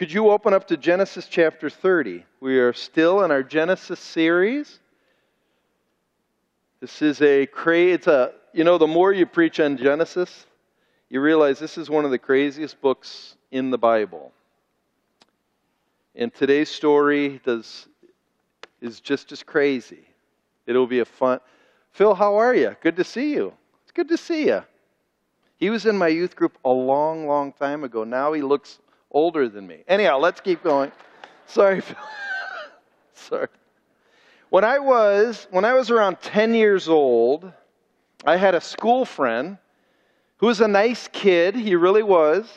Could you open up to Genesis chapter 30? We are still in our Genesis series. This is a crazy, it's a, you know, the more you preach on Genesis, you realize this is one of the craziest books in the Bible. And today's story does, is just as crazy. It'll be a fun. Phil, how are you? Good to see you. It's good to see you. He was in my youth group a long, long time ago. Now he looks older than me. Anyhow, let's keep going. Sorry. Sorry. When I was when I was around 10 years old, I had a school friend who was a nice kid, he really was,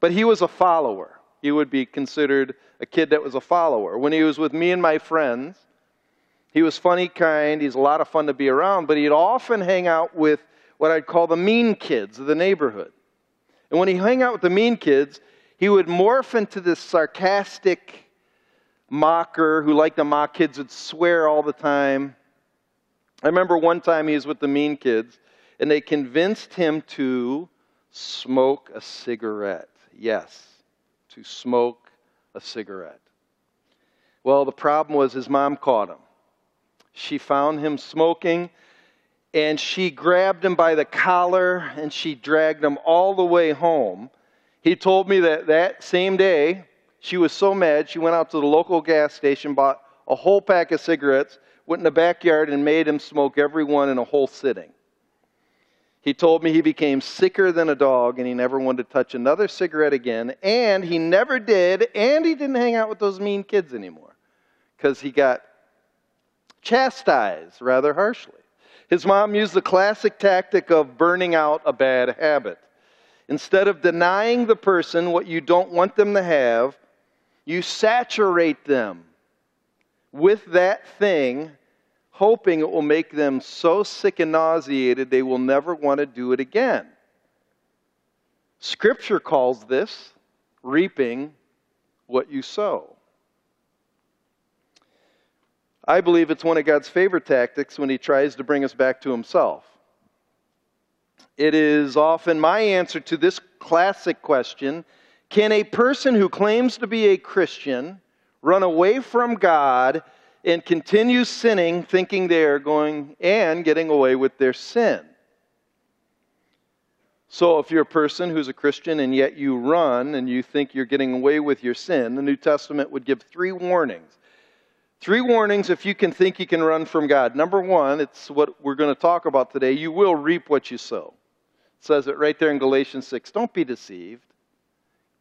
but he was a follower. He would be considered a kid that was a follower. When he was with me and my friends, he was funny, kind, he's a lot of fun to be around, but he'd often hang out with what I'd call the mean kids of the neighborhood. And when he hung out with the mean kids, he would morph into this sarcastic mocker who liked to mock kids, would swear all the time. I remember one time he was with the mean kids, and they convinced him to smoke a cigarette. Yes, to smoke a cigarette. Well, the problem was his mom caught him. She found him smoking, and she grabbed him by the collar and she dragged him all the way home. He told me that that same day, she was so mad, she went out to the local gas station, bought a whole pack of cigarettes, went in the backyard, and made him smoke every one in a whole sitting. He told me he became sicker than a dog and he never wanted to touch another cigarette again. And he never did, and he didn't hang out with those mean kids anymore because he got chastised rather harshly. His mom used the classic tactic of burning out a bad habit. Instead of denying the person what you don't want them to have, you saturate them with that thing, hoping it will make them so sick and nauseated they will never want to do it again. Scripture calls this reaping what you sow. I believe it's one of God's favorite tactics when He tries to bring us back to Himself. It is often my answer to this classic question Can a person who claims to be a Christian run away from God and continue sinning, thinking they are going and getting away with their sin? So, if you're a person who's a Christian and yet you run and you think you're getting away with your sin, the New Testament would give three warnings. Three warnings if you can think you can run from God. Number one, it's what we're going to talk about today. You will reap what you sow says it right there in Galatians 6. Don't be deceived.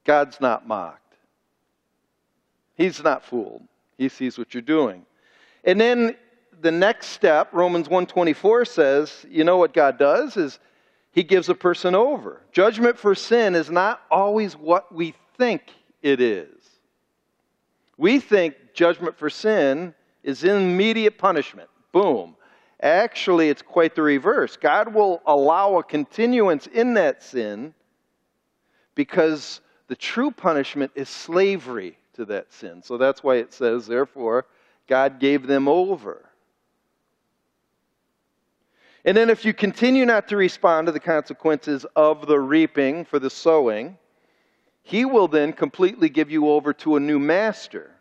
God's not mocked. He's not fooled. He sees what you're doing. And then the next step, Romans 124 says, you know what God does is he gives a person over. Judgment for sin is not always what we think it is. We think judgment for sin is immediate punishment. Boom. Actually, it's quite the reverse. God will allow a continuance in that sin because the true punishment is slavery to that sin. So that's why it says, therefore, God gave them over. And then, if you continue not to respond to the consequences of the reaping for the sowing, he will then completely give you over to a new master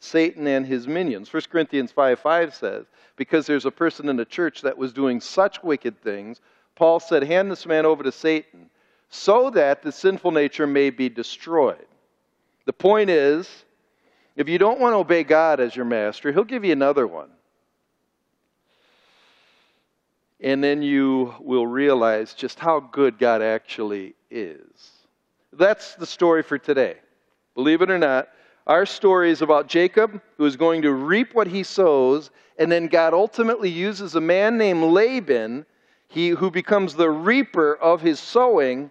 Satan and his minions. 1 Corinthians 5 5 says, because there's a person in the church that was doing such wicked things, Paul said, Hand this man over to Satan so that the sinful nature may be destroyed. The point is, if you don't want to obey God as your master, he'll give you another one. And then you will realize just how good God actually is. That's the story for today. Believe it or not, our story is about Jacob, who is going to reap what he sows, and then God ultimately uses a man named Laban, he, who becomes the reaper of his sowing,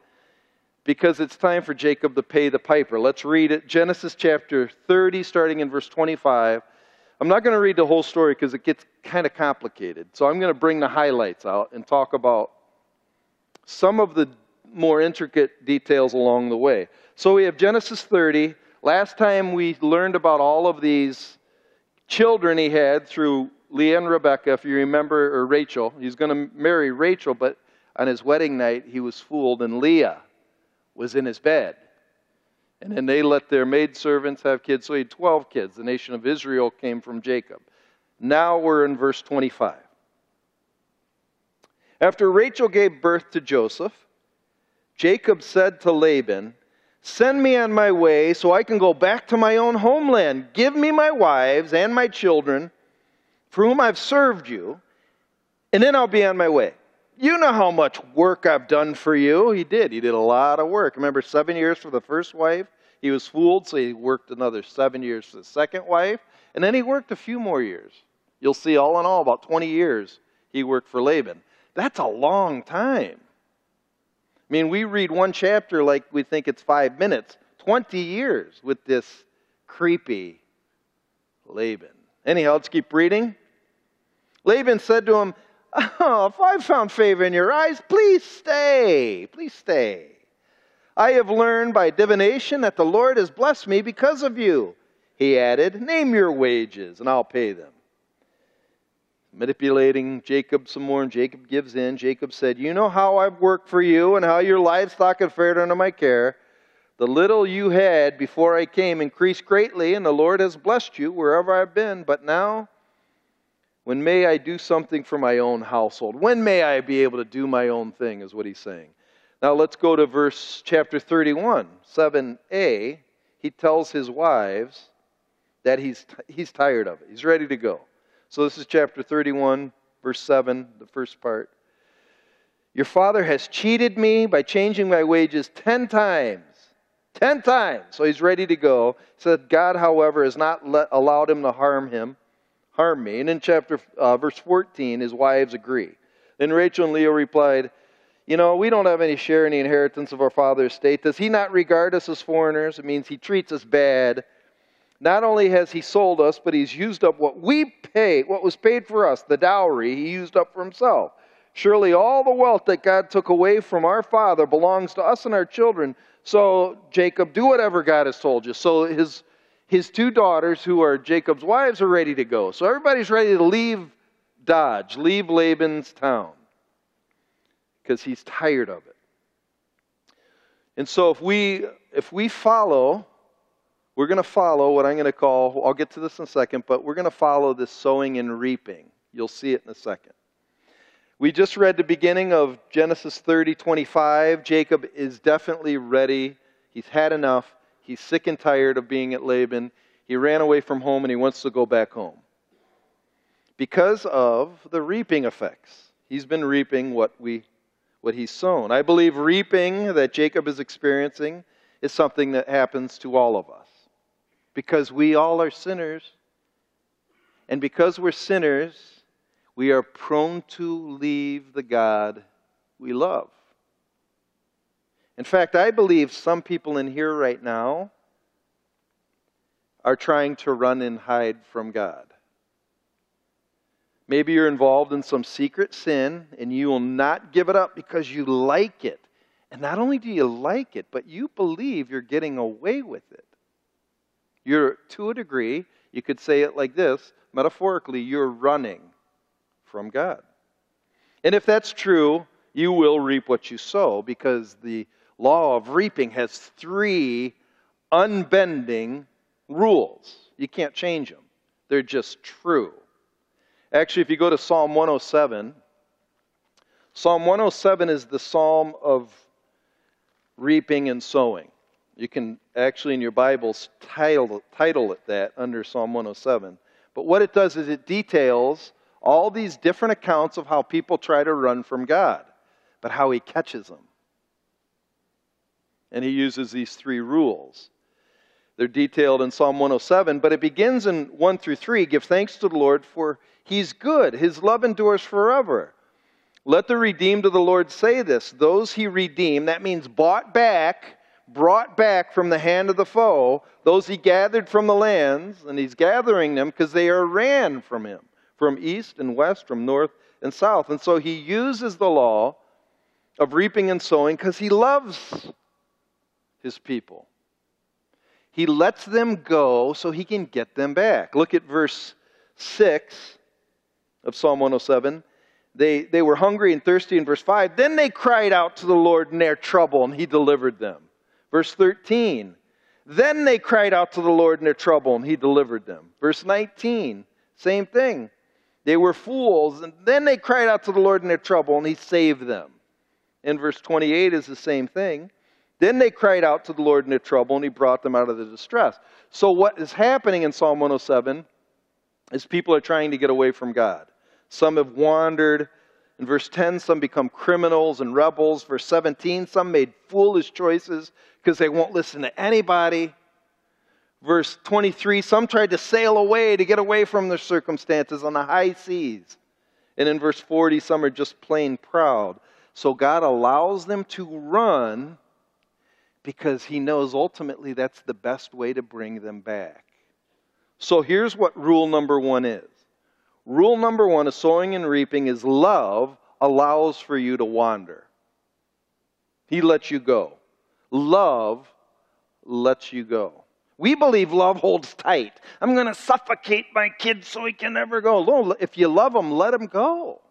because it's time for Jacob to pay the piper. Let's read it Genesis chapter 30, starting in verse 25. I'm not going to read the whole story because it gets kind of complicated. So I'm going to bring the highlights out and talk about some of the more intricate details along the way. So we have Genesis 30 Last time we learned about all of these children he had through Leah and Rebecca, if you remember, or Rachel. He's going to marry Rachel, but on his wedding night, he was fooled, and Leah was in his bed. And then they let their maidservants have kids, so he had 12 kids. The nation of Israel came from Jacob. Now we're in verse 25. After Rachel gave birth to Joseph, Jacob said to Laban, Send me on my way so I can go back to my own homeland. Give me my wives and my children, for whom I've served you, and then I'll be on my way. You know how much work I've done for you. He did. He did a lot of work. Remember, seven years for the first wife. He was fooled, so he worked another seven years for the second wife. And then he worked a few more years. You'll see, all in all, about 20 years he worked for Laban. That's a long time. I mean, we read one chapter like we think it's five minutes, 20 years with this creepy Laban. Anyhow, let's keep reading. Laban said to him, Oh, if I've found favor in your eyes, please stay. Please stay. I have learned by divination that the Lord has blessed me because of you. He added, Name your wages, and I'll pay them manipulating Jacob some more, and Jacob gives in. Jacob said, You know how I've worked for you and how your livestock have fared under my care. The little you had before I came increased greatly, and the Lord has blessed you wherever I've been. But now, when may I do something for my own household? When may I be able to do my own thing, is what he's saying. Now let's go to verse chapter 31, 7a. He tells his wives that he's, he's tired of it, he's ready to go. So this is chapter 31, verse 7, the first part. Your father has cheated me by changing my wages 10 times. 10 times. So he's ready to go. He said, God, however, has not let, allowed him to harm him, harm me. And in chapter uh, verse 14, his wives agree. Then Rachel and Leah replied, You know, we don't have any share in the inheritance of our father's estate. Does he not regard us as foreigners? It means he treats us bad. Not only has he sold us, but he's used up what we pay, what was paid for us, the dowry, he used up for himself. Surely all the wealth that God took away from our father belongs to us and our children. So, Jacob, do whatever God has told you. So, his, his two daughters, who are Jacob's wives, are ready to go. So, everybody's ready to leave Dodge, leave Laban's town, because he's tired of it. And so, if we, if we follow we're going to follow what I'm going to call, I'll get to this in a second, but we're going to follow this sowing and reaping. You'll see it in a second. We just read the beginning of Genesis 30 25. Jacob is definitely ready. He's had enough. He's sick and tired of being at Laban. He ran away from home and he wants to go back home. Because of the reaping effects. He's been reaping what we what he's sown. I believe reaping that Jacob is experiencing is something that happens to all of us because we all are sinners. And because we're sinners, we are prone to leave the God we love. In fact, I believe some people in here right now are trying to run and hide from God. Maybe you're involved in some secret sin and you will not give it up because you like it. And not only do you like it, but you believe you're getting away with it. You're, to a degree, you could say it like this metaphorically, you're running from God. And if that's true, you will reap what you sow because the law of reaping has three unbending rules. You can't change them, they're just true. Actually, if you go to Psalm 107, Psalm 107 is the psalm of reaping and sowing. You can actually, in your Bibles, title, title it that under Psalm 107. But what it does is it details all these different accounts of how people try to run from God, but how He catches them. And He uses these three rules. They're detailed in Psalm 107, but it begins in 1 through 3 Give thanks to the Lord, for He's good, His love endures forever. Let the redeemed of the Lord say this those He redeemed, that means bought back brought back from the hand of the foe those he gathered from the lands, and he's gathering them because they are ran from him, from east and west, from north and south. And so he uses the law of reaping and sowing because he loves his people. He lets them go so he can get them back. Look at verse 6 of Psalm 107. They, they were hungry and thirsty in verse 5. Then they cried out to the Lord in their trouble, and he delivered them. Verse 13 Then they cried out to the Lord in their trouble, and he delivered them. Verse 19, same thing. They were fools, and then they cried out to the Lord in their trouble, and he saved them. In verse 28 is the same thing. Then they cried out to the Lord in their trouble, and he brought them out of the distress. So, what is happening in Psalm 107 is people are trying to get away from God. Some have wandered. In verse 10, some become criminals and rebels. Verse 17, some made foolish choices because they won't listen to anybody. Verse 23, some tried to sail away to get away from their circumstances on the high seas. And in verse 40, some are just plain proud. So God allows them to run because He knows ultimately that's the best way to bring them back. So here's what rule number one is Rule number one of sowing and reaping is love allows for you to wander. He lets you go. Love lets you go. We believe love holds tight. I'm going to suffocate my kids so he can never go. No, if you love them, let them go.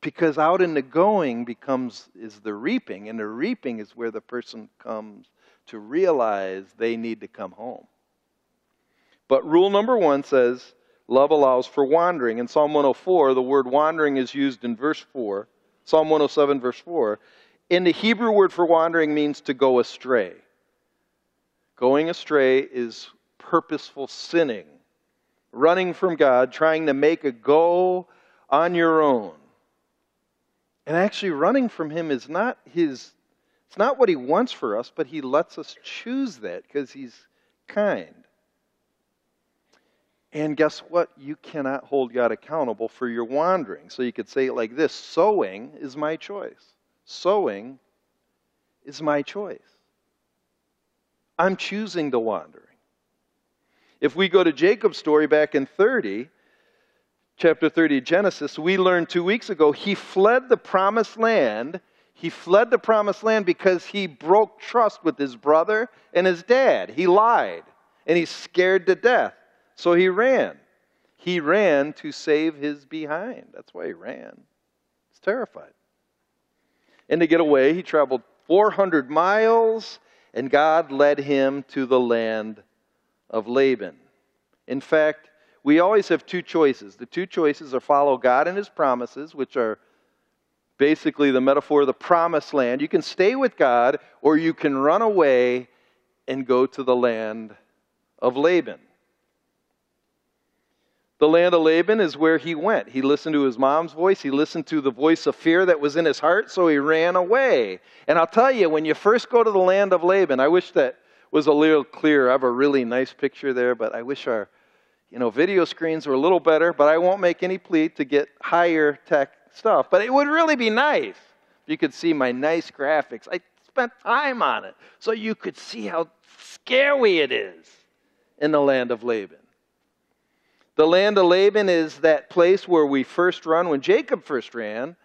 Because out in the going becomes is the reaping, and the reaping is where the person comes to realize they need to come home. But rule number one says love allows for wandering. In Psalm 104, the word wandering is used in verse 4. Psalm 107, verse 4. In the Hebrew word for wandering means to go astray. Going astray is purposeful sinning, running from God, trying to make a go on your own. And actually, running from Him is not His, it's not what He wants for us, but He lets us choose that because He's kind. And guess what? You cannot hold God accountable for your wandering. So you could say it like this Sowing is my choice. Sowing is my choice. I'm choosing the wandering. If we go to Jacob's story back in 30, chapter 30 of Genesis, we learned two weeks ago he fled the promised land. He fled the promised land because he broke trust with his brother and his dad. He lied and he's scared to death. So he ran. He ran to save his behind. That's why he ran. He's terrified. And to get away, he traveled 400 miles, and God led him to the land of Laban. In fact, we always have two choices. The two choices are follow God and his promises, which are basically the metaphor of the promised land. You can stay with God, or you can run away and go to the land of Laban. The land of Laban is where he went. He listened to his mom's voice. He listened to the voice of fear that was in his heart, so he ran away. And I'll tell you, when you first go to the land of Laban, I wish that was a little clearer. I have a really nice picture there, but I wish our you know, video screens were a little better, but I won't make any plea to get higher tech stuff. But it would really be nice if you could see my nice graphics. I spent time on it so you could see how scary it is in the land of Laban. The land of Laban is that place where we first run. When Jacob first ran,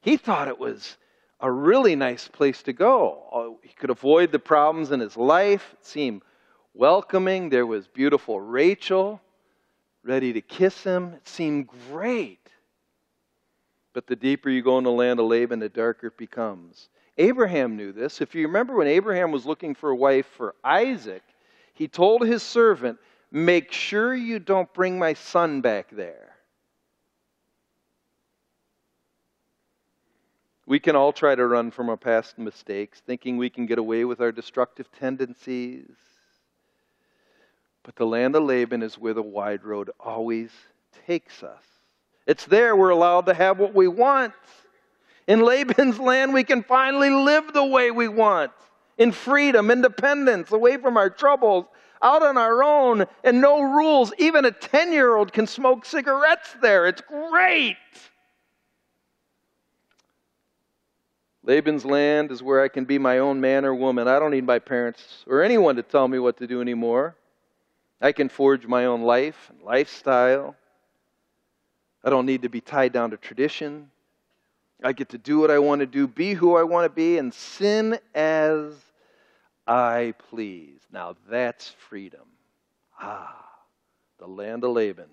he thought it was a really nice place to go. Uh, he could avoid the problems in his life. It seemed welcoming. There was beautiful Rachel ready to kiss him. It seemed great. But the deeper you go in the land of Laban, the darker it becomes. Abraham knew this. If you remember when Abraham was looking for a wife for Isaac, he told his servant, Make sure you don't bring my son back there. We can all try to run from our past mistakes, thinking we can get away with our destructive tendencies. But the land of Laban is where the wide road always takes us. It's there we're allowed to have what we want. In Laban's land, we can finally live the way we want in freedom, independence, away from our troubles, out on our own and no rules. Even a 10 year old can smoke cigarettes there. It's great. Laban's land is where I can be my own man or woman. I don't need my parents or anyone to tell me what to do anymore. I can forge my own life and lifestyle. I don't need to be tied down to tradition. I get to do what I want to do, be who I want to be, and sin as I please. Now that's freedom. Ah, the land of Laban.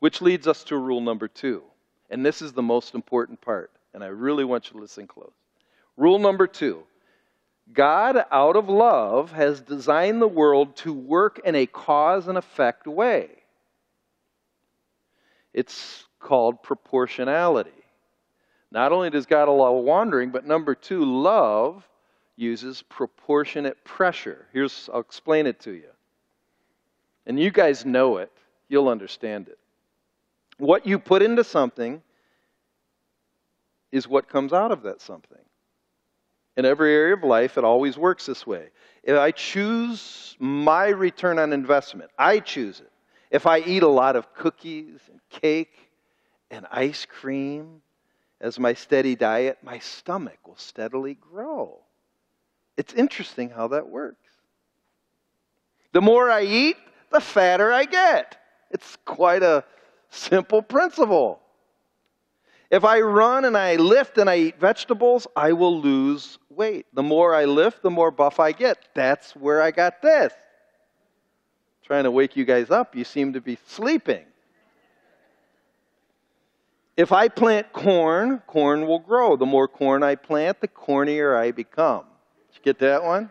Which leads us to rule number two. And this is the most important part. And I really want you to listen close. Rule number two God, out of love, has designed the world to work in a cause and effect way. It's called proportionality. Not only does God allow wandering, but number two, love uses proportionate pressure. Here's, I'll explain it to you. And you guys know it, you'll understand it. What you put into something is what comes out of that something. In every area of life, it always works this way. If I choose my return on investment, I choose it. If I eat a lot of cookies and cake and ice cream as my steady diet, my stomach will steadily grow. It's interesting how that works. The more I eat, the fatter I get. It's quite a simple principle. If I run and I lift and I eat vegetables, I will lose weight. The more I lift, the more buff I get. That's where I got this. Trying to wake you guys up. You seem to be sleeping. If I plant corn, corn will grow. The more corn I plant, the cornier I become. Get that one?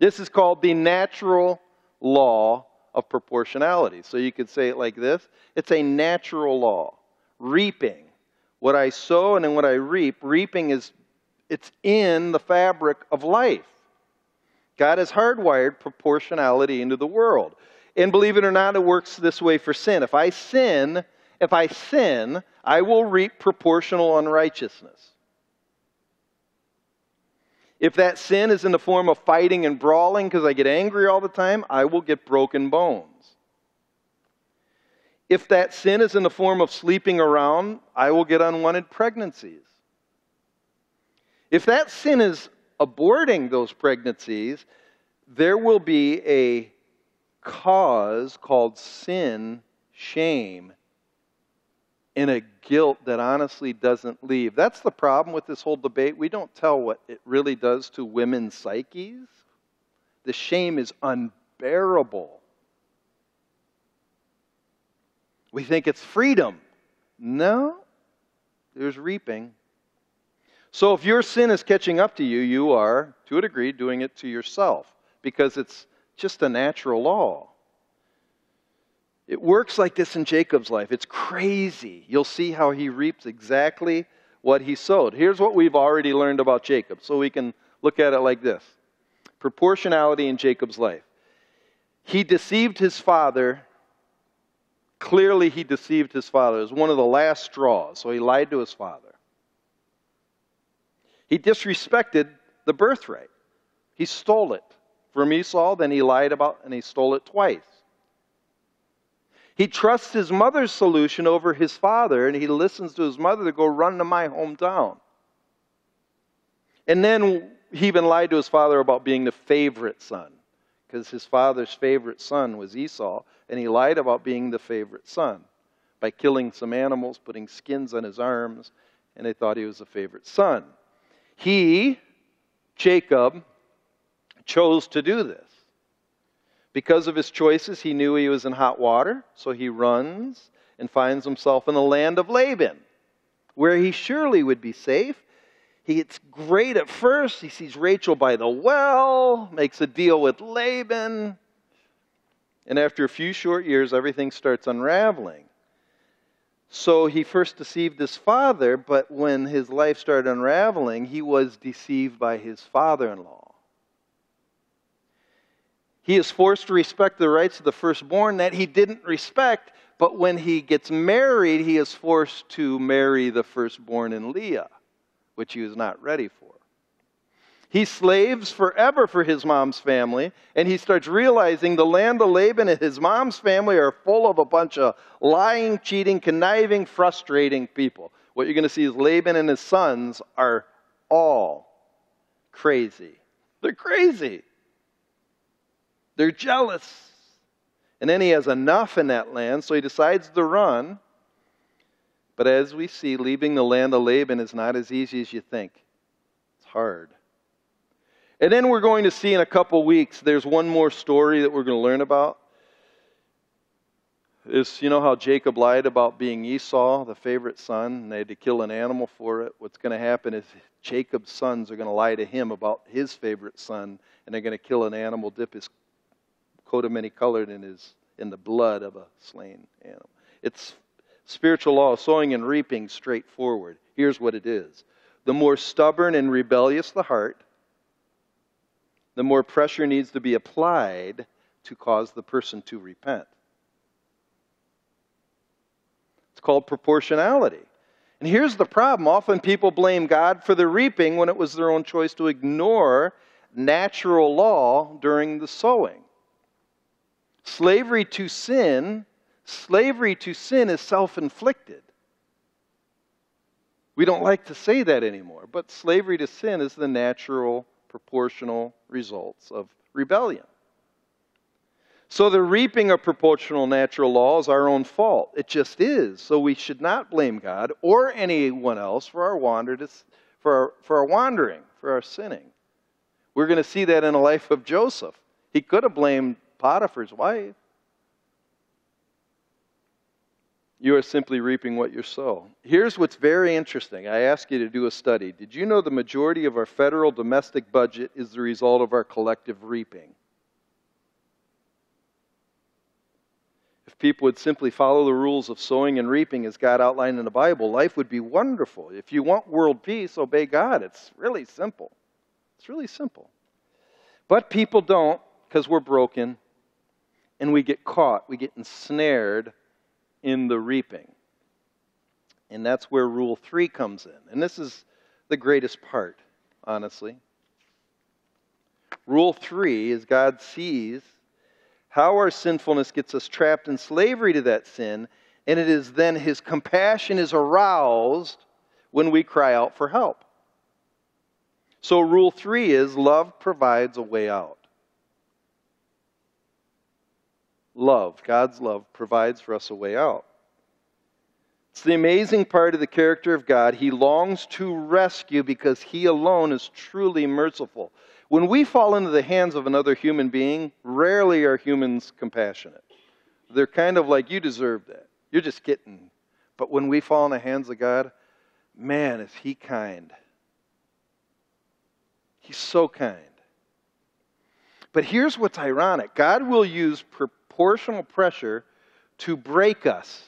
This is called the natural law of proportionality. So you could say it like this it's a natural law. Reaping. What I sow and then what I reap, reaping is it's in the fabric of life. God has hardwired proportionality into the world. And believe it or not, it works this way for sin. If I sin, if I sin, I will reap proportional unrighteousness. If that sin is in the form of fighting and brawling because I get angry all the time, I will get broken bones. If that sin is in the form of sleeping around, I will get unwanted pregnancies. If that sin is aborting those pregnancies, there will be a cause called sin, shame, and a guilt that honestly doesn't leave. That's the problem with this whole debate. We don't tell what it really does to women's psyches. The shame is unbearable. We think it's freedom. No, there's reaping. So if your sin is catching up to you, you are, to a degree, doing it to yourself because it's just a natural law. It works like this in Jacob's life. It's crazy. You'll see how he reaps exactly what he sowed. Here's what we've already learned about Jacob, so we can look at it like this proportionality in Jacob's life. He deceived his father. Clearly, he deceived his father. It was one of the last straws, so he lied to his father. He disrespected the birthright. He stole it from Esau, then he lied about and he stole it twice. He trusts his mother's solution over his father, and he listens to his mother to go run to my hometown. And then he even lied to his father about being the favorite son, because his father's favorite son was Esau, and he lied about being the favorite son by killing some animals, putting skins on his arms, and they thought he was the favorite son. He, Jacob, chose to do this. Because of his choices, he knew he was in hot water, so he runs and finds himself in the land of Laban, where he surely would be safe. He gets great at first. He sees Rachel by the well, makes a deal with Laban. And after a few short years, everything starts unraveling. So he first deceived his father, but when his life started unraveling, he was deceived by his father in law. He is forced to respect the rights of the firstborn that he didn't respect, but when he gets married, he is forced to marry the firstborn in Leah, which he was not ready for. He slaves forever for his mom's family, and he starts realizing the land of Laban and his mom's family are full of a bunch of lying, cheating, conniving, frustrating people. What you're going to see is Laban and his sons are all crazy. They're crazy. They're jealous. And then he has enough in that land, so he decides to run. But as we see, leaving the land of Laban is not as easy as you think. It's hard. And then we're going to see in a couple weeks, there's one more story that we're going to learn about. Is you know how Jacob lied about being Esau, the favorite son, and they had to kill an animal for it? What's going to happen is Jacob's sons are going to lie to him about his favorite son, and they're going to kill an animal, dip his coat of many colored in his in the blood of a slain animal. It's spiritual law, sowing and reaping straightforward. Here's what it is. The more stubborn and rebellious the heart, the more pressure needs to be applied to cause the person to repent. It's called proportionality. And here's the problem often people blame God for the reaping when it was their own choice to ignore natural law during the sowing. Slavery to sin, slavery to sin is self-inflicted. We don't like to say that anymore, but slavery to sin is the natural proportional results of rebellion. So the reaping of proportional natural law is our own fault. It just is. So we should not blame God or anyone else for our wander for our, for our wandering, for our sinning. We're going to see that in the life of Joseph. He could have blamed Potiphar's wife. You are simply reaping what you sow. Here's what's very interesting. I ask you to do a study. Did you know the majority of our federal domestic budget is the result of our collective reaping? If people would simply follow the rules of sowing and reaping as God outlined in the Bible, life would be wonderful. If you want world peace, obey God. It's really simple. It's really simple. But people don't because we're broken and we get caught, we get ensnared in the reaping. And that's where Rule 3 comes in. And this is the greatest part, honestly. Rule 3 is God sees how our sinfulness gets us trapped in slavery to that sin, and it is then His compassion is aroused when we cry out for help. So, rule 3 is love provides a way out. Love, God's love, provides for us a way out. It's the amazing part of the character of God. He longs to rescue because He alone is truly merciful. When we fall into the hands of another human being, rarely are humans compassionate. They're kind of like, you deserve that. You're just getting. But when we fall in the hands of God, man, is He kind. He's so kind. But here's what's ironic God will use proportional pressure to break us.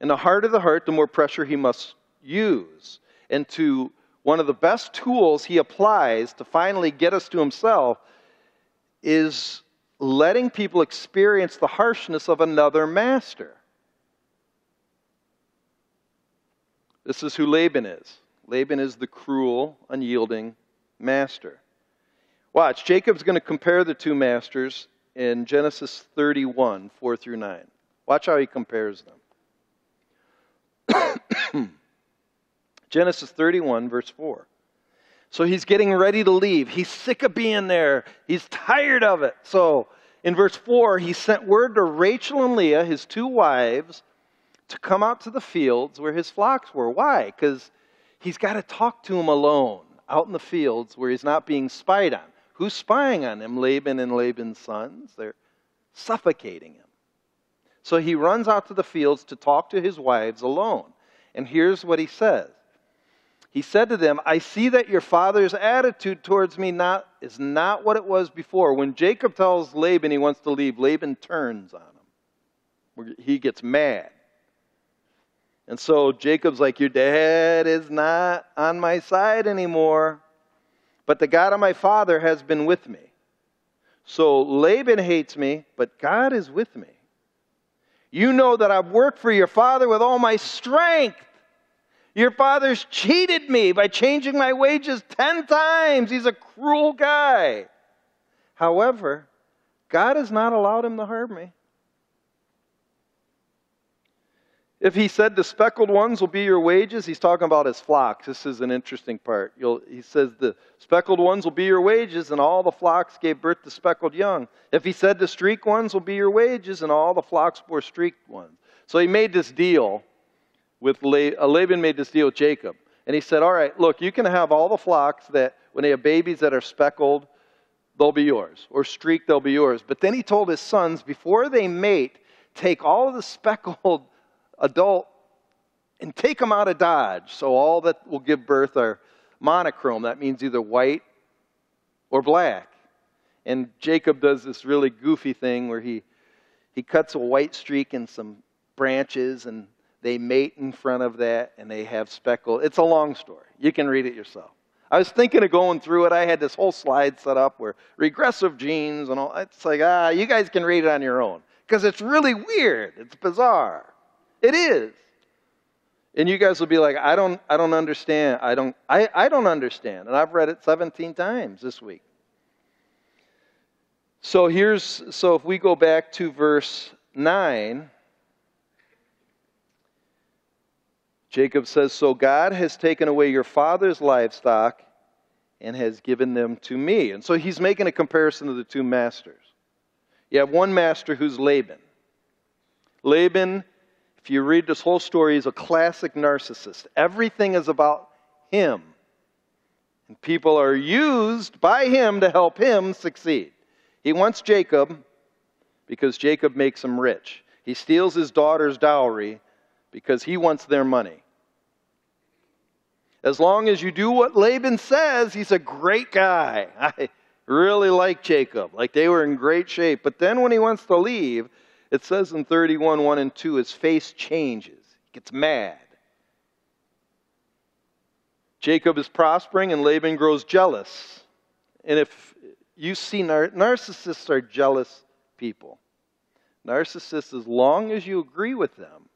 In the heart of the heart, the more pressure he must use. And to one of the best tools he applies to finally get us to himself is letting people experience the harshness of another master. This is who Laban is. Laban is the cruel, unyielding master. Watch, Jacob's going to compare the two masters in Genesis 31, 4 through 9. Watch how he compares them. Genesis 31, verse 4. So he's getting ready to leave. He's sick of being there, he's tired of it. So in verse 4, he sent word to Rachel and Leah, his two wives, to come out to the fields where his flocks were. Why? Because he's got to talk to them alone out in the fields where he's not being spied on. Who's spying on him? Laban and Laban's sons. They're suffocating him. So he runs out to the fields to talk to his wives alone. And here's what he says He said to them, I see that your father's attitude towards me not, is not what it was before. When Jacob tells Laban he wants to leave, Laban turns on him. He gets mad. And so Jacob's like, Your dad is not on my side anymore. But the God of my father has been with me. So Laban hates me, but God is with me. You know that I've worked for your father with all my strength. Your father's cheated me by changing my wages 10 times. He's a cruel guy. However, God has not allowed him to harm me. If he said the speckled ones will be your wages, he's talking about his flocks. This is an interesting part. You'll, he says the speckled ones will be your wages, and all the flocks gave birth to speckled young. If he said the streaked ones will be your wages, and all the flocks bore streaked ones. So he made this deal with uh, Laban made this deal with Jacob. And he said, All right, look, you can have all the flocks that when they have babies that are speckled, they'll be yours, or streaked, they'll be yours. But then he told his sons, before they mate, take all the speckled adult and take them out of Dodge. So all that will give birth are monochrome. That means either white or black. And Jacob does this really goofy thing where he, he cuts a white streak in some branches and they mate in front of that and they have speckle. It's a long story. You can read it yourself. I was thinking of going through it. I had this whole slide set up where regressive genes and all. It's like, ah, you guys can read it on your own because it's really weird. It's bizarre. It is. And you guys will be like, I don't, I don't understand. I don't, I, I don't understand. And I've read it 17 times this week. So here's, so if we go back to verse 9, Jacob says, So God has taken away your father's livestock and has given them to me. And so he's making a comparison of the two masters. You have one master who's Laban. Laban, if you read this whole story, he's a classic narcissist. Everything is about him. And people are used by him to help him succeed. He wants Jacob because Jacob makes him rich. He steals his daughter's dowry because he wants their money. As long as you do what Laban says, he's a great guy. I really like Jacob. Like they were in great shape. But then when he wants to leave, it says in 31 1 and 2, his face changes. He gets mad. Jacob is prospering and Laban grows jealous. And if you see, nar- narcissists are jealous people. Narcissists, as long as you agree with them,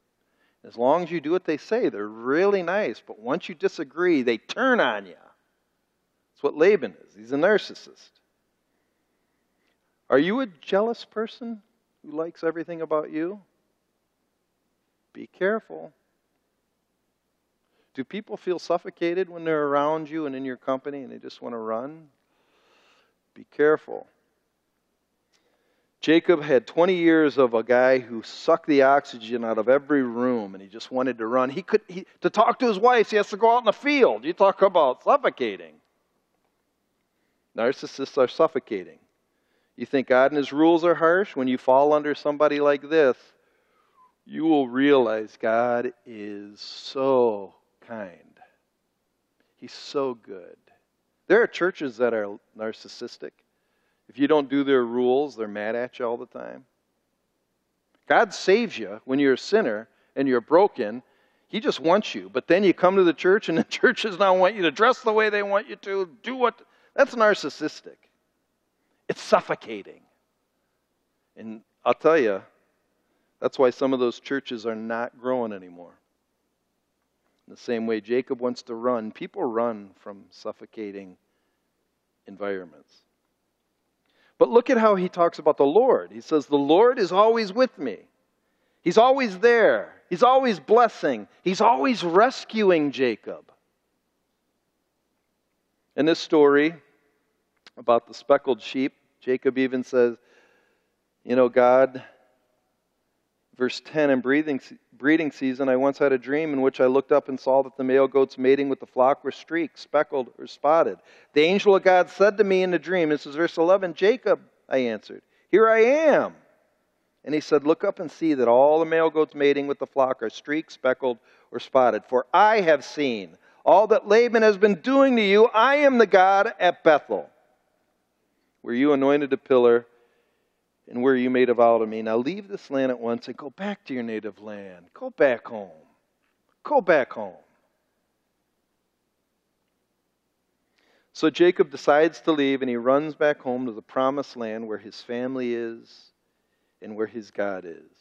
as long as you do what they say, they're really nice. But once you disagree, they turn on you. That's what Laban is. He's a narcissist. Are you a jealous person who likes everything about you? Be careful. Do people feel suffocated when they're around you and in your company and they just want to run? Be careful. Jacob had 20 years of a guy who sucked the oxygen out of every room and he just wanted to run. He could he, to talk to his wife, he has to go out in the field. You talk about suffocating. Narcissists are suffocating. You think God and his rules are harsh? When you fall under somebody like this, you will realize God is so kind. He's so good. There are churches that are narcissistic. If you don't do their rules, they're mad at you all the time. God saves you when you're a sinner and you're broken. He just wants you. But then you come to the church and the churches now want you to dress the way they want you to, do what. That's narcissistic. It's suffocating. And I'll tell you, that's why some of those churches are not growing anymore. In the same way Jacob wants to run, people run from suffocating environments. But look at how he talks about the Lord. He says, The Lord is always with me. He's always there. He's always blessing. He's always rescuing Jacob. In this story about the speckled sheep, Jacob even says, You know, God, verse 10 in breathing, breeding season, I once had a dream in which I looked up and saw that the male goats mating with the flock were streaked, speckled, or spotted. The angel of God said to me in the dream, this is verse 11, Jacob, I answered, Here I am. And he said, Look up and see that all the male goats mating with the flock are streaked, speckled, or spotted. For I have seen all that Laban has been doing to you. I am the God at Bethel, where you anointed a pillar and where you made a vow to me. Now leave this land at once and go back to your native land. Go back home. Go back home. So Jacob decides to leave and he runs back home to the promised land where his family is and where his God is.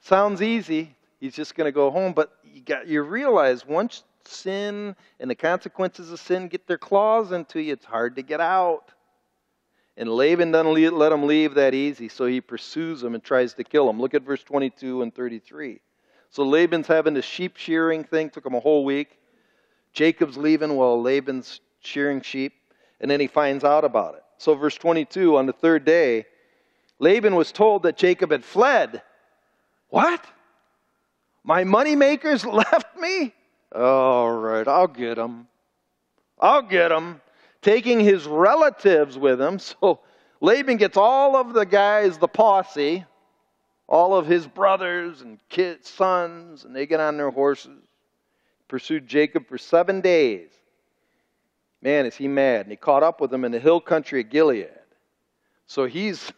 Sounds easy. He's just going to go home, but you got you realize once sin and the consequences of sin get their claws into you, it's hard to get out. And Laban doesn't let him leave that easy, so he pursues him and tries to kill him. Look at verse 22 and 33. So Laban's having a sheep shearing thing, took him a whole week. Jacob's leaving while Laban's shearing sheep, and then he finds out about it. So, verse 22 on the third day, Laban was told that Jacob had fled. What? My moneymakers left me? All right, I'll get them. I'll get them taking his relatives with him. So Laban gets all of the guys, the posse, all of his brothers and kids, sons, and they get on their horses. Pursued Jacob for seven days. Man, is he mad. And he caught up with him in the hill country of Gilead. So he's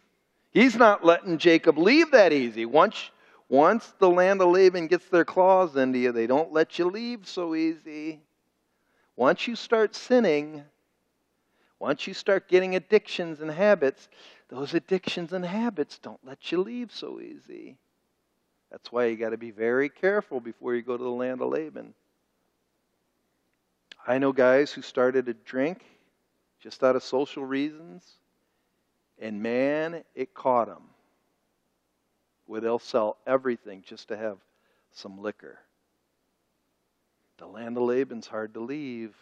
he's not letting Jacob leave that easy. Once once the land of Laban gets their claws into you, they don't let you leave so easy. Once you start sinning, once you start getting addictions and habits, those addictions and habits don't let you leave so easy. That's why you got to be very careful before you go to the land of Laban. I know guys who started to drink just out of social reasons, and man, it caught them. Where they'll sell everything just to have some liquor. The land of Laban's hard to leave.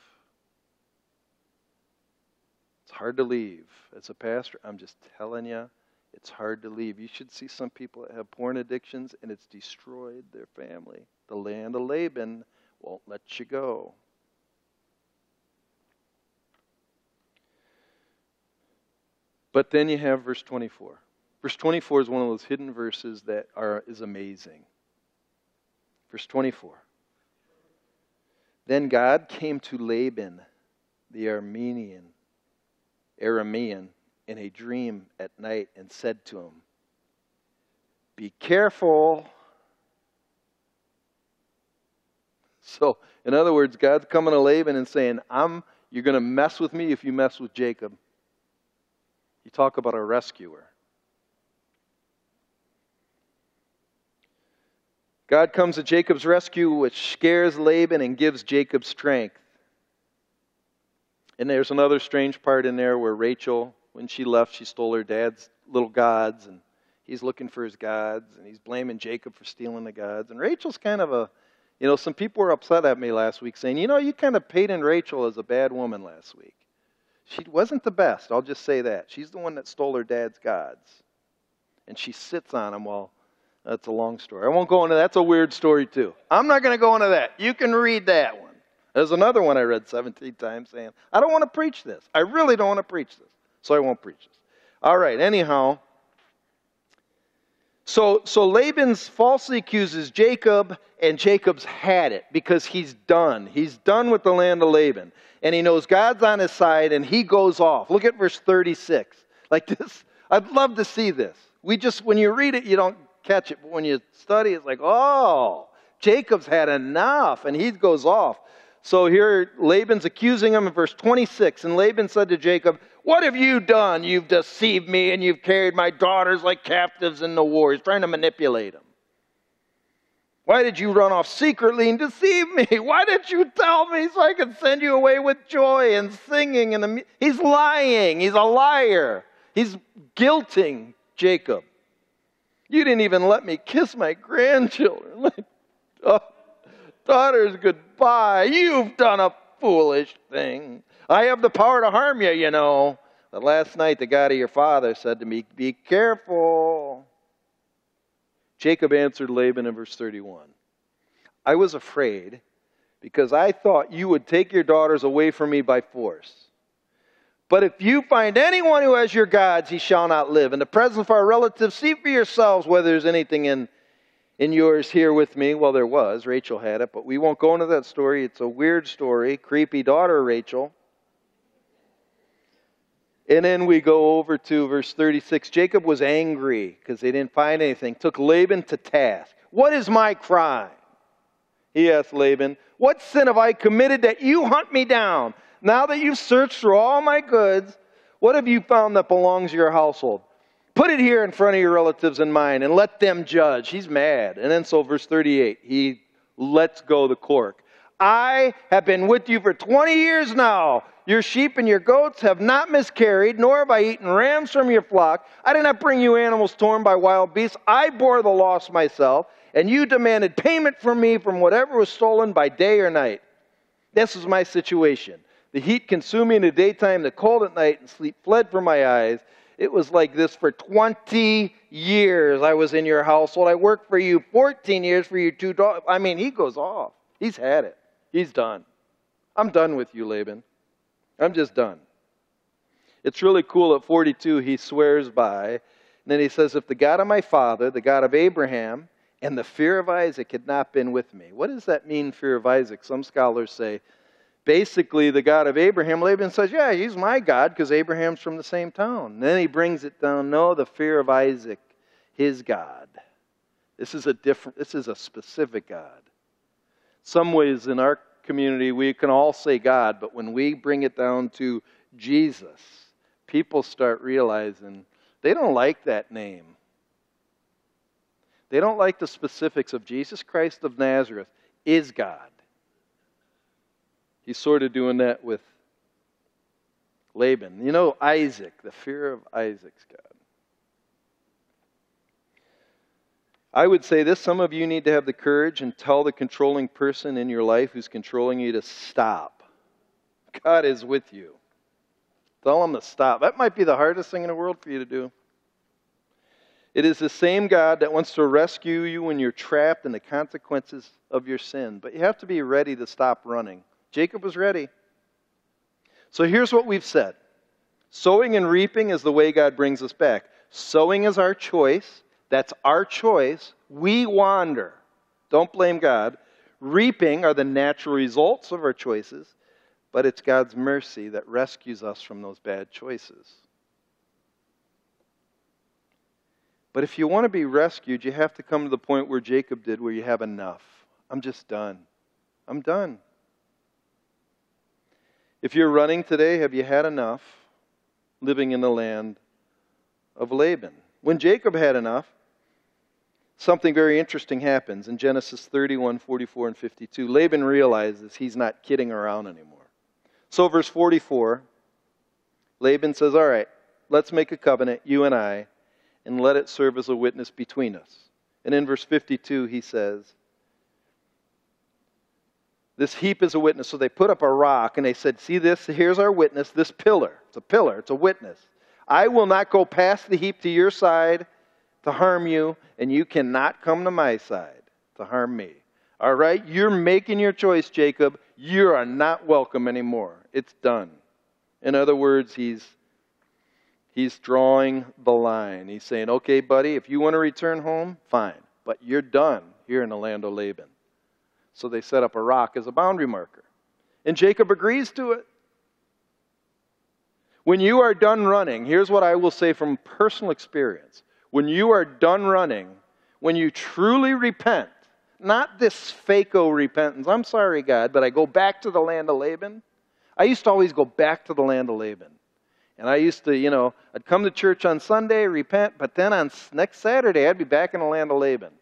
It's hard to leave. As a pastor, I'm just telling you, it's hard to leave. You should see some people that have porn addictions and it's destroyed their family. The land of Laban won't let you go. But then you have verse 24. Verse 24 is one of those hidden verses that are, is amazing. Verse 24. Then God came to Laban, the Aramean, Aramean, in a dream at night and said to him, Be careful. So, in other words, God's coming to Laban and saying, I'm, You're going to mess with me if you mess with Jacob. You talk about a rescuer. God comes to Jacob's rescue, which scares Laban and gives Jacob strength. And there's another strange part in there where Rachel, when she left, she stole her dad's little gods, and he's looking for his gods, and he's blaming Jacob for stealing the gods. And Rachel's kind of a, you know, some people were upset at me last week saying, you know, you kind of painted Rachel as a bad woman last week. She wasn't the best, I'll just say that. She's the one that stole her dad's gods. And she sits on them while that's a long story. I won't go into that. That's a weird story, too. I'm not going to go into that. You can read that one. There's another one I read 17 times saying, I don't want to preach this. I really don't want to preach this. So I won't preach this. All right, anyhow. So, so Laban's falsely accuses Jacob, and Jacob's had it because he's done. He's done with the land of Laban. And he knows God's on his side, and he goes off. Look at verse 36. Like this, I'd love to see this. We just, when you read it, you don't catch it. But when you study, it's like, oh, Jacob's had enough, and he goes off. So here Laban's accusing him in verse 26. And Laban said to Jacob, What have you done? You've deceived me, and you've carried my daughters like captives in the war. He's trying to manipulate him. Why did you run off secretly and deceive me? Why didn't you tell me so I could send you away with joy and singing? And he's lying. He's a liar. He's guilting Jacob. You didn't even let me kiss my grandchildren. My oh, daughters goodbye. You've done a foolish thing. I have the power to harm you, you know. But last night, the God of your father said to me, Be careful. Jacob answered Laban in verse 31 I was afraid because I thought you would take your daughters away from me by force. But if you find anyone who has your gods, he shall not live. In the presence of our relatives, see for yourselves whether there's anything in, in yours here with me. Well, there was. Rachel had it, but we won't go into that story. It's a weird story. Creepy daughter, Rachel. And then we go over to verse 36. Jacob was angry because they didn't find anything, took Laban to task. What is my crime? He asked Laban, What sin have I committed that you hunt me down? Now that you've searched through all my goods, what have you found that belongs to your household? Put it here in front of your relatives and mine and let them judge. He's mad. And then, so verse 38, he lets go the cork. I have been with you for 20 years now. Your sheep and your goats have not miscarried, nor have I eaten rams from your flock. I did not bring you animals torn by wild beasts. I bore the loss myself, and you demanded payment from me from whatever was stolen by day or night. This is my situation. The heat consumed me in the daytime, the cold at night, and sleep fled from my eyes. It was like this for 20 years I was in your household. I worked for you 14 years for your two daughters. I mean, he goes off. He's had it. He's done. I'm done with you, Laban. I'm just done. It's really cool at 42, he swears by, And then he says, If the God of my father, the God of Abraham, and the fear of Isaac had not been with me. What does that mean, fear of Isaac? Some scholars say, basically, the God of Abraham. Laban says, Yeah, he's my God because Abraham's from the same town. And then he brings it down, No, the fear of Isaac, his God. This is a different, this is a specific God. Some ways in our community, we can all say God, but when we bring it down to Jesus, people start realizing they don't like that name. They don't like the specifics of Jesus Christ of Nazareth is God. He's sort of doing that with Laban. You know, Isaac, the fear of Isaac's God. I would say this some of you need to have the courage and tell the controlling person in your life who's controlling you to stop. God is with you. Tell them to stop. That might be the hardest thing in the world for you to do. It is the same God that wants to rescue you when you're trapped in the consequences of your sin. But you have to be ready to stop running. Jacob was ready. So here's what we've said sowing and reaping is the way God brings us back. Sowing is our choice. That's our choice. We wander. Don't blame God. Reaping are the natural results of our choices, but it's God's mercy that rescues us from those bad choices. But if you want to be rescued, you have to come to the point where Jacob did, where you have enough. I'm just done. I'm done. If you're running today, have you had enough living in the land of Laban? When Jacob had enough, something very interesting happens in Genesis 31, 44, and 52. Laban realizes he's not kidding around anymore. So, verse 44, Laban says, All right, let's make a covenant, you and I, and let it serve as a witness between us. And in verse 52, he says, This heap is a witness. So they put up a rock and they said, See this? Here's our witness, this pillar. It's a pillar, it's a witness. I will not go past the heap to your side to harm you, and you cannot come to my side to harm me. All right? You're making your choice, Jacob. You are not welcome anymore. It's done. In other words, he's he's drawing the line. He's saying, "Okay, buddy, if you want to return home, fine, but you're done here in the land of Laban." So they set up a rock as a boundary marker. And Jacob agrees to it. When you are done running, here's what I will say from personal experience when you are done running, when you truly repent, not this fakeo repentance, I'm sorry, God, but I go back to the land of Laban. I used to always go back to the land of Laban. And I used to, you know, I'd come to church on Sunday, repent, but then on next Saturday, I'd be back in the land of Laban.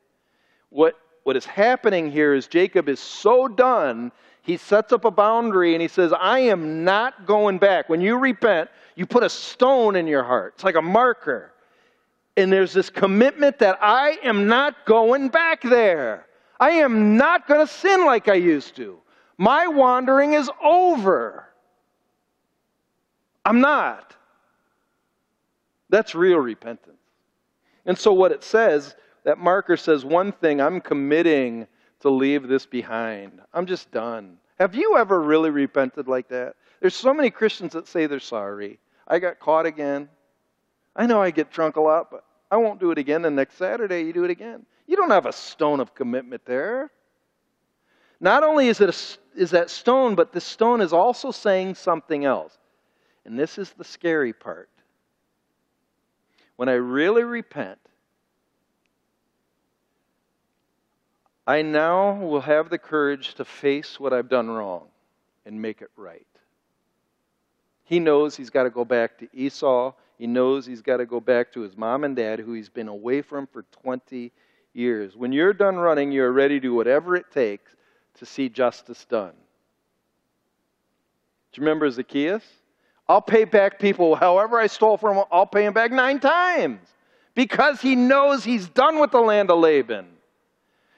What, what is happening here is Jacob is so done, he sets up a boundary and he says, I am not going back. When you repent, you put a stone in your heart. It's like a marker. And there's this commitment that I am not going back there. I am not going to sin like I used to. My wandering is over. I'm not. That's real repentance. And so, what it says, that marker says one thing I'm committing to leave this behind. I'm just done. Have you ever really repented like that? There's so many Christians that say they're sorry. I got caught again. I know I get drunk a lot, but I won't do it again. And next Saturday, you do it again. You don't have a stone of commitment there. Not only is, it a, is that stone, but the stone is also saying something else. And this is the scary part. When I really repent, I now will have the courage to face what I've done wrong and make it right. He knows he's got to go back to Esau. He knows he's got to go back to his mom and dad, who he's been away from for 20 years. When you're done running, you're ready to do whatever it takes to see justice done. Do you remember Zacchaeus? I'll pay back people, however I stole from them, I'll pay them back nine times. Because he knows he's done with the land of Laban.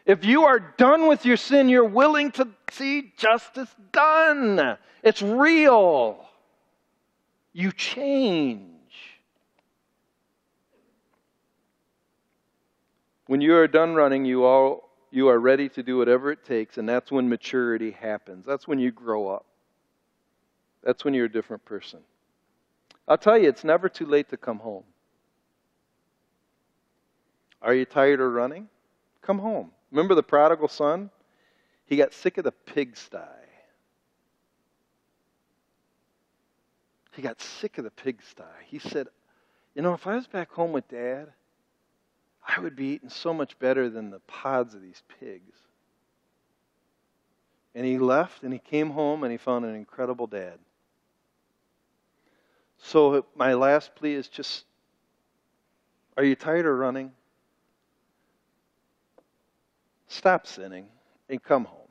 If you are done with your sin, you're willing to see justice done. It's real you change. When you are done running, you, all, you are ready to do whatever it takes, and that's when maturity happens. That's when you grow up. That's when you're a different person. I'll tell you, it's never too late to come home. Are you tired of running? Come home. Remember the prodigal son? He got sick of the pigsty. He got sick of the pigsty. He said, You know, if I was back home with dad, I would be eating so much better than the pods of these pigs. And he left and he came home and he found an incredible dad. So, my last plea is just are you tired of running? Stop sinning and come home.